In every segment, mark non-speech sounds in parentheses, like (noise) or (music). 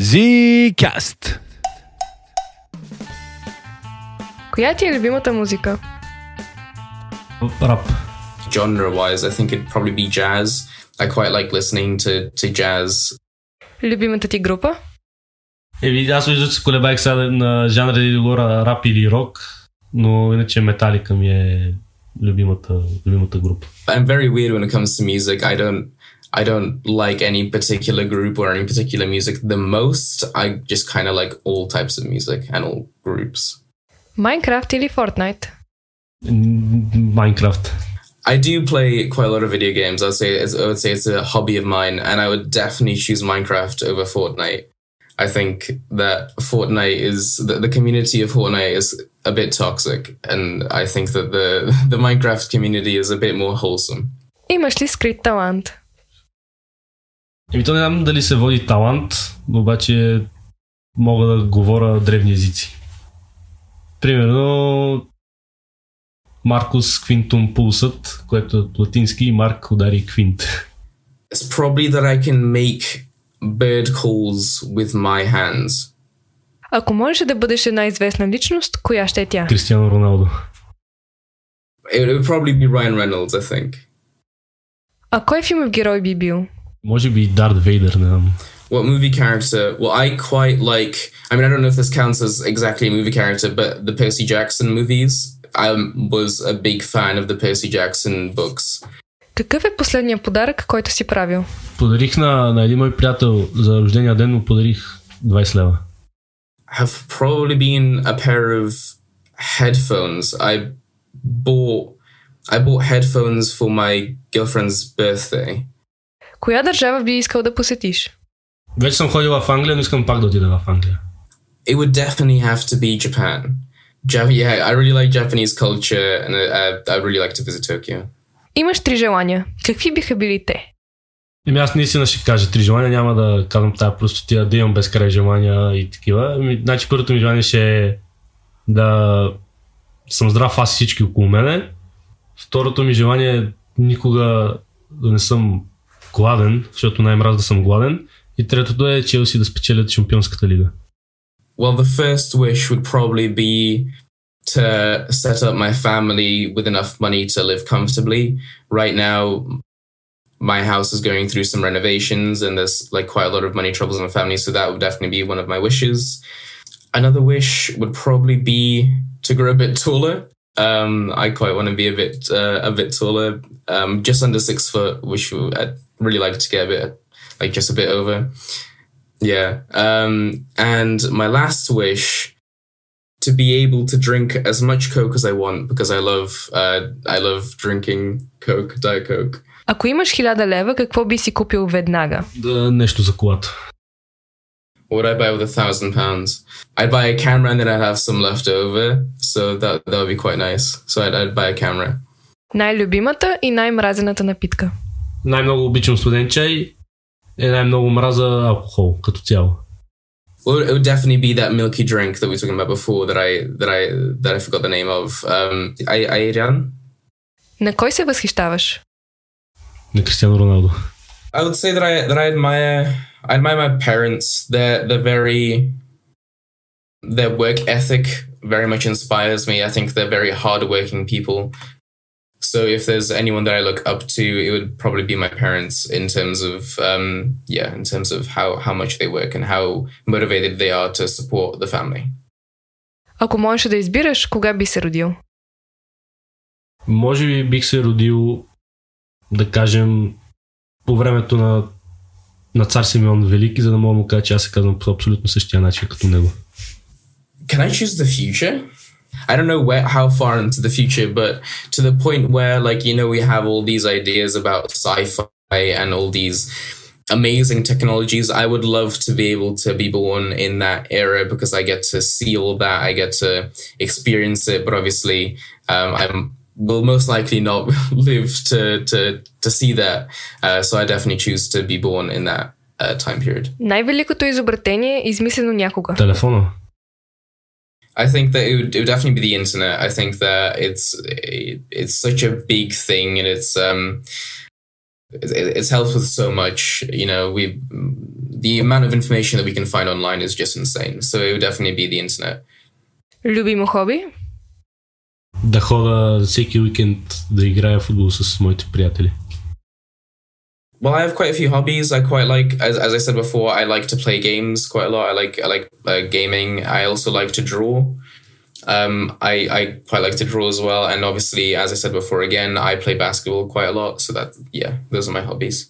Zcast. Коя ти е любимата музика? Рап. genre wise, I think it'd probably be jazz. I quite like listening to, to jazz. Любимата ти група? Еми, аз виждам, че се колебаех сега на жанра или говоря рап или рок, но иначе Металика ми е любимата, любимата група. I'm very weird when it comes to music. I don't I don't like any particular group or any particular music the most. I just kind of like all types of music and all groups. Майнкрафт или Fortnite? Майнкрафт. I do play quite a lot of video games. I'd say it's, I would say it's a hobby of mine, and I would definitely choose Minecraft over Fortnite. I think that Fortnite is the, the community of Fortnite is a bit toxic, and I think that the (laughs) the Minecraft community is a bit more wholesome. Имаш ли скрит талант? Еми, то не знам дали се води талант, обаче мога да говоря древни езици. Примерно Маркус Квинтум Пулсът, което е от латински и Марк удари Квинт. It's probably that I can make bird calls with my hands. Ако можеш да бъдеш една известна личност, коя ще е тя? Кристиано Роналдо. It would probably be Ryan Reynolds, I think. А кой филмов герой би бил? Може би и Дарт Вейдър, не знам. What movie character? Well, I quite like. I mean, I don't know if this counts as exactly a movie character, but the Percy Jackson movies. I was a big fan of the Percy Jackson books. Какъв е последният подарък, който си правил? Подарих на, на един мой приятел за рождения ден, му подарих 20 лева. Have probably been a pair of headphones. I bought. I bought headphones for my girlfriend's birthday. Коя държава би искал да посетиш? Вече съм ходила в Англия, но искам пак да отида в Англия. It would definitely have to be Japan. Jap- yeah, I really like Japanese culture, and uh, I'd really like to visit Tokyo. Имаш три желания. Какви биха били те? Еми аз наистина ще кажа три желания, няма да казвам тази просто тия да имам безкрай желания и такива. Ами, значи първото ми желание ще е да съм здрав аз и всички около мене. Второто ми желание е никога да не съм гладен, защото най-мраз да съм гладен. И третото е Челси да спечелят Шампионската лига. Well, the first wish would probably be to set up my family with enough money to live comfortably. Right now, my house is going through some renovations and there's like quite a lot of money troubles in my family, so that would definitely be one of my wishes. Another wish would probably be to grow a bit taller. Um, I quite want to be a bit uh, a bit taller, um, just under six foot, which I'd really like to get a bit like just a bit over. Yeah. Um, and my last wish to be able to drink as much Coke as I want because I love uh, I love drinking Coke, Diet Coke. Ако имаш хиляда лева, какво би си купил веднага? Да, нещо за колата. What would I buy with a thousand pounds? I'd buy a camera and then I'd have some left over, so that that would be quite nice. So I'd, I'd buy a camera. Най-любимата и най-мразената напитка. Най-много обичам студен чай и най-много мраза алкохол като цяло. Well, it would definitely be that milky drink that we were talking about before that I that I that I forgot the name of. Um, I Ayran. На кой се възхищаваш? На Кристиано Роналдо. I would say that I that I admire I admire my parents. They're they're very their work ethic very much inspires me. I think they're very hardworking people. So if there's anyone that I look up to, it would probably be my parents in terms of um, yeah, in terms of how how much they work and how motivated they are to support the family. Ако можеш да избираш, кога би се родил? Може би бих се родил, да кажем, по времето на, на цар Симеон Велики, за да мога да му кажа, че аз се казвам по абсолютно същия начин като него. Can I choose the future? I don't know where how far into the future, but to the point where like you know we have all these ideas about sci-fi and all these amazing technologies. I would love to be able to be born in that era because I get to see all that. I get to experience it, but obviously um, I will most likely not (laughs) live to to to see that. Uh, so I definitely choose to be born in that uh, time period. Най-великото изобретение, измислено някога. Телефона. I think that it would, it would definitely be the internet. I think that it's it's such a big thing, and it's um it, it's helped with so much. You know, we the amount of information that we can find online is just insane. So it would definitely be the internet. Любимо хоби? Да хода всеки уикенд да играя футбол с моите приятели. Well, I have quite a few hobbies. I quite like, as, as I said before, I like to play games quite a lot. I like I like uh, gaming. I also like to draw. Um, I I quite like to draw as well. And obviously, as I said before, again, I play basketball quite a lot. So that yeah, those are my hobbies.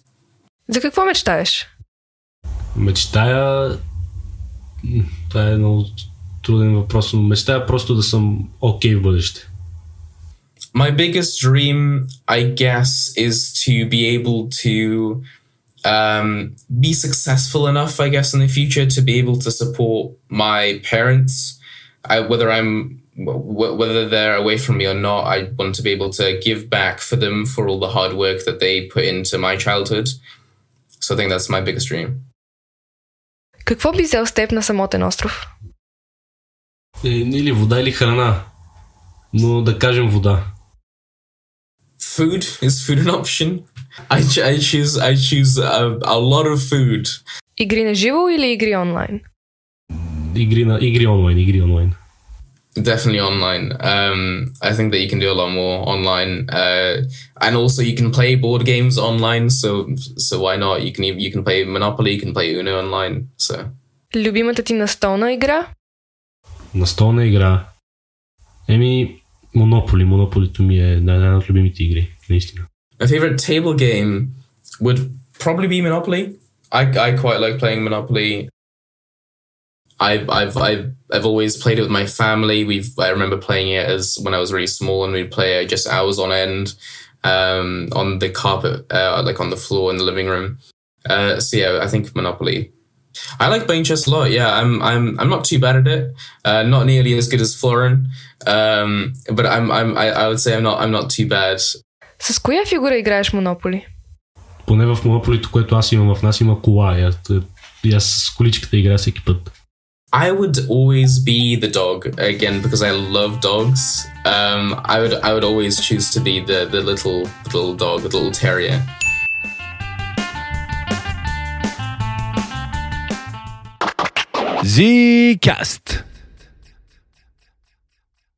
За какво мечтаеш? Мечтая... м, Това е много труден въпрос, но мечтая просто да съм окей в бъдеще. my biggest dream, I guess, is to be able to um, be successful enough, I guess, in the future to be able to support my parents, I, whether I'm w- whether they're away from me or not. I want to be able to give back for them for all the hard work that they put into my childhood. So I think that's my biggest dream. Какво би взел с теб на самотен остров? Е, или вода, или храна. Но да кажем вода. Food is food an option? I, ch- I choose I choose a, a lot of food. Игри на живо или игри онлайн? Игри, на, игри онлайн, игри онлайн. Definitely online. Um, I think that you can do a lot more online, uh, and also you can play board games online. So, so why not? You can even- you can play Monopoly, you can play Uno online. So, Любимата ти настолна игра? Настолна игра. Еми, Монополи. Монополито ми е една една от любимите игри. Наистина. my favorite table game would probably be Monopoly. I I quite like playing Monopoly. I've I've I've I've always played it with my family. We've I remember playing it as when I was really small, and we'd play it just hours on end, um, on the carpet, uh, like on the floor in the living room. Uh, so yeah, I think Monopoly. I like playing chess a lot. Yeah, I'm I'm I'm not too bad at it. Uh, not nearly as good as Florin, um, but I'm I'm I, I would say I'm not I'm not too bad. С коя фигура играеш Монополи? Поне в Монополито, което аз имам в нас, има кола. И аз, и аз с количката играя всеки път. I would always be the dog again because I love dogs. Um, I would I would always choose to be the the little little dog, the little terrier. Zcast.